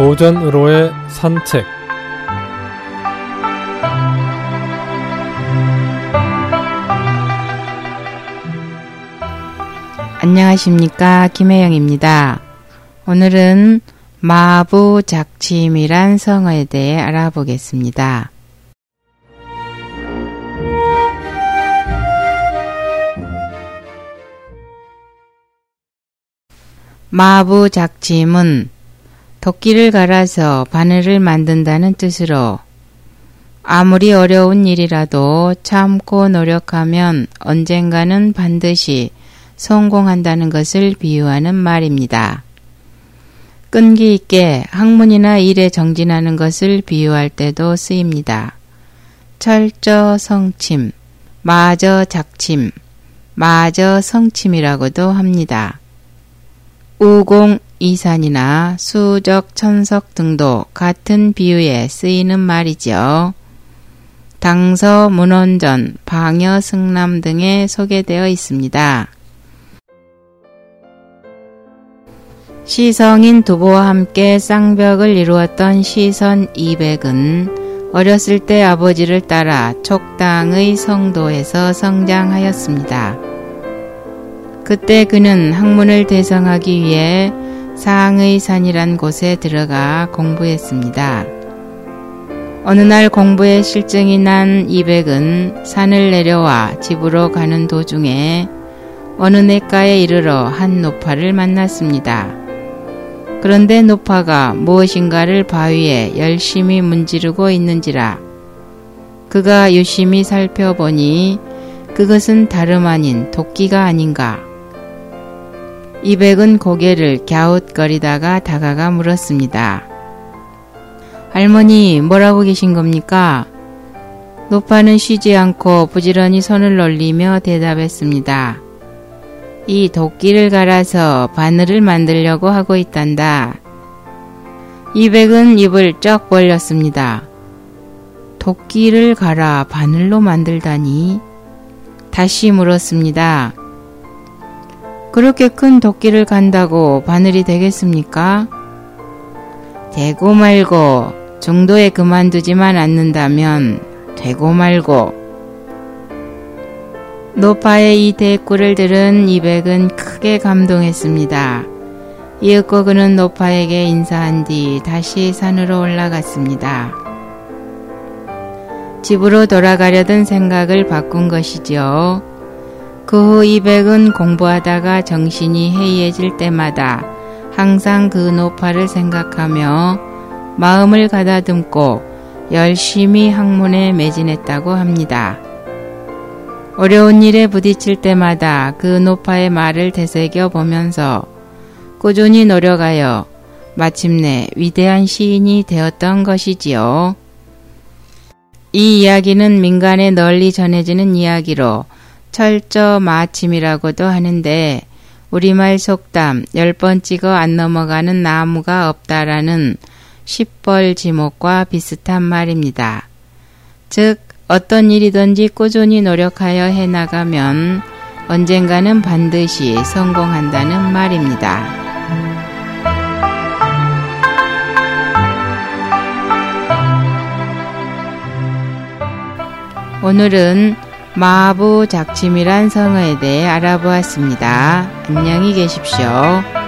오전으로의 산책 안녕하십니까 김혜영입니다. 오늘은 마부작침이란 성어에 대해 알아보겠습니다. 마부작침은 도끼를 갈아서 바늘을 만든다는 뜻으로 아무리 어려운 일이라도 참고 노력하면 언젠가는 반드시 성공한다는 것을 비유하는 말입니다. 끈기 있게 학문이나 일에 정진하는 것을 비유할 때도 쓰입니다. 철저 성침, 마저 작침, 마저 성침이라고도 합니다. 우공 이산이나 수적 천석 등도 같은 비유에 쓰이는 말이죠. 당서 문원전, 방여 승남 등에 소개되어 있습니다. 시성인 두보와 함께 쌍벽을 이루었던 시선 200은 어렸을 때 아버지를 따라 촉당의 성도에서 성장하였습니다. 그때 그는 학문을 대성하기 위해 상의 산이란 곳에 들어가 공부했습니다. 어느 날 공부에 실증이 난 이백은 산을 내려와 집으로 가는 도중에 어느 냇가에 이르러 한 노파를 만났습니다. 그런데 노파가 무엇인가를 바위에 열심히 문지르고 있는지라 그가 유심히 살펴보니 그것은 다름 아닌 도끼가 아닌가. 이백은 고개를 갸웃거리다가 다가가 물었습니다. 할머니, 뭐라고 계신 겁니까? 노파는 쉬지 않고 부지런히 손을 놀리며 대답했습니다. 이 도끼를 갈아서 바늘을 만들려고 하고 있단다. 이백은 입을 쩍 벌렸습니다. 도끼를 갈아 바늘로 만들다니? 다시 물었습니다. 그렇게 큰 도끼를 간다고 바늘이 되겠습니까? 되고 말고 정도에 그만두지만 않는다면 되고 말고 노파의 이 대꾸를 들은 이백은 크게 감동했습니다. 이윽고 그는 노파에게 인사한 뒤 다시 산으로 올라갔습니다. 집으로 돌아가려던 생각을 바꾼 것이지요. 그 후 이백은 공부하다가 정신이 해이해질 때마다 항상 그 노파를 생각하며 마음을 가다듬고 열심히 학문에 매진했다고 합니다. 어려운 일에 부딪힐 때마다 그 노파의 말을 되새겨 보면서 꾸준히 노력하여 마침내 위대한 시인이 되었던 것이지요. 이 이야기는 민간에 널리 전해지는 이야기로 철저 마침이라고도 하는데 우리말 속담 열 번 찍어 안 넘어가는 나무가 없다라는 십벌 지목과 비슷한 말입니다. 즉 어떤 일이든지 꾸준히 노력하여 해나가면 언젠가는 반드시 성공한다는 말입니다. 오늘은 마부 작침이란 성어에 대해 알아보았습니다. 안녕히 계십시오.